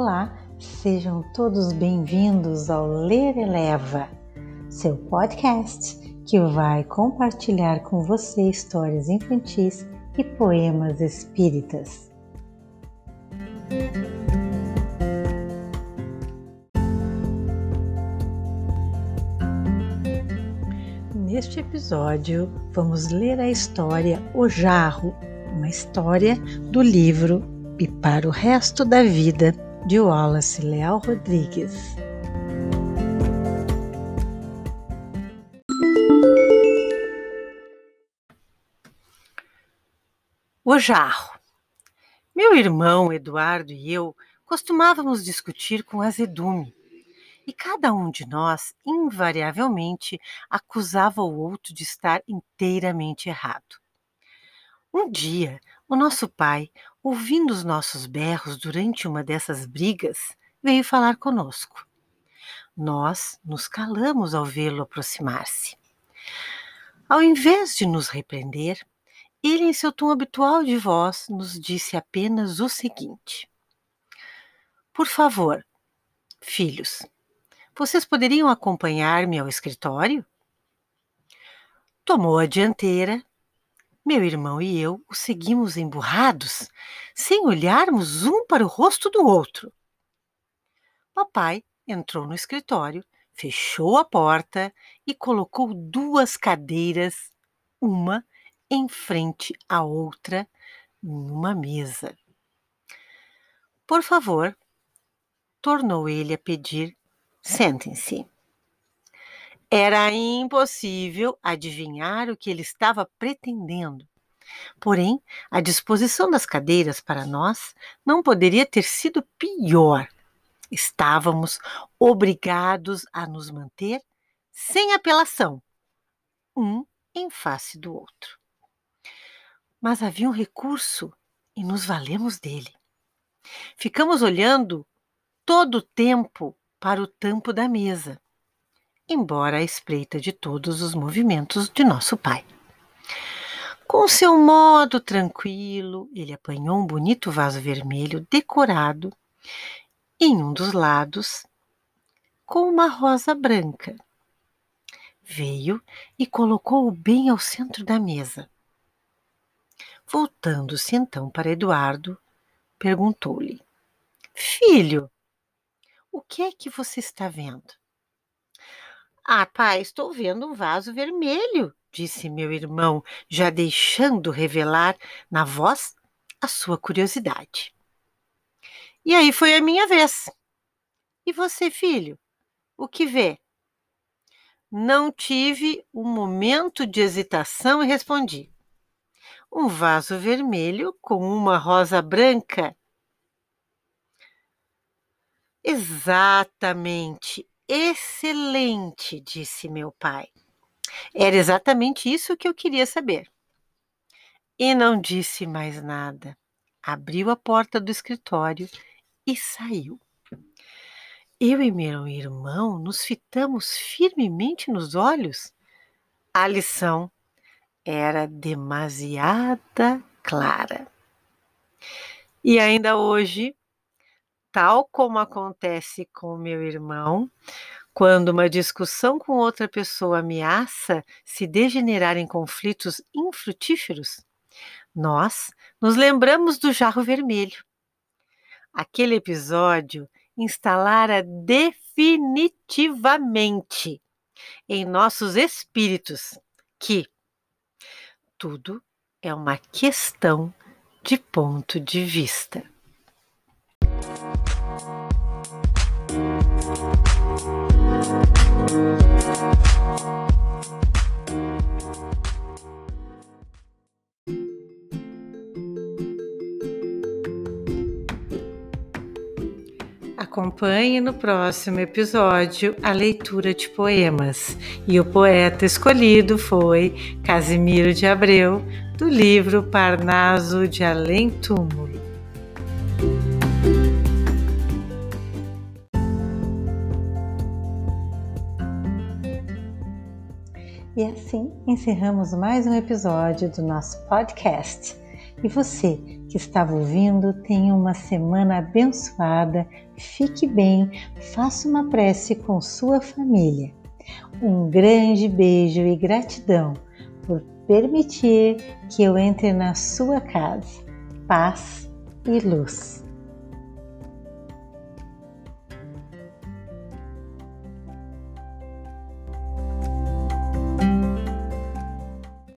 Olá, sejam todos bem-vindos ao Ler Eleva, seu podcast que vai compartilhar com você histórias infantis e poemas espíritas. Neste episódio, vamos ler a história O Jarro, uma história do livro E para o Resto da Vida, de Wallace Leal Rodrigues. O Jarro. Meu irmão Eduardo e eu costumávamos discutir com azedume e cada um de nós, invariavelmente, acusava o outro de estar inteiramente errado. Um dia, o nosso pai, ouvindo os nossos berros durante uma dessas brigas, veio falar conosco. Nós nos calamos ao vê-lo aproximar-se. Ao invés de nos repreender, ele, em seu tom habitual de voz, nos disse apenas o seguinte: Por favor, filhos, vocês poderiam acompanhar-me ao escritório? Tomou a dianteira. Meu irmão e eu o seguimos emburrados, sem olharmos um para o rosto do outro. Papai entrou no escritório, fechou a porta e colocou duas cadeiras, uma em frente à outra, numa mesa. Por favor, tornou ele a pedir Sentem-se. Era impossível adivinhar o que ele estava pretendendo. Porém, a disposição das cadeiras para nós não poderia ter sido pior. Estávamos obrigados a nos manter sem apelação, um em face do outro. Mas havia um recurso e nos valemos dele. Ficamos olhando todo o tempo para o tampo da mesa, embora à espreita de todos os movimentos de nosso pai. Com seu modo tranquilo, ele apanhou um bonito vaso vermelho decorado em um dos lados com uma rosa branca. Veio e colocou-o bem ao centro da mesa. Voltando-se então para Eduardo, perguntou-lhe: Filho, o que é que você está vendo? Ah, pai, estou vendo um vaso vermelho, disse meu irmão, já deixando revelar na voz a sua curiosidade. E aí foi a minha vez. E você, filho, o que vê? Não tive um momento de hesitação e respondi: um vaso vermelho com uma rosa branca Exatamente, excelente, disse meu pai. Era exatamente isso que eu queria saber. E não disse mais nada. Abriu a porta do escritório e saiu. Eu e meu irmão nos fitamos firmemente nos olhos. A lição era demasiada clara. E ainda hoje tal como acontece com meu irmão, quando uma discussão com outra pessoa ameaça se degenerar em conflitos infrutíferos, nós nos lembramos do jarro vermelho. Aquele episódio instalara definitivamente em nossos espíritos que tudo é uma questão de ponto de vista. Acompanhe no próximo episódio a leitura de poemas. E o poeta escolhido foi Casimiro de Abreu, do livro Parnaso de Além Túmulo. Encerramos mais um episódio do nosso podcast. E você que estava ouvindo tenha uma semana abençoada, fique bem, faça uma prece com sua família. Um grande beijo e gratidão por permitir que eu entre na sua casa. Paz e luz.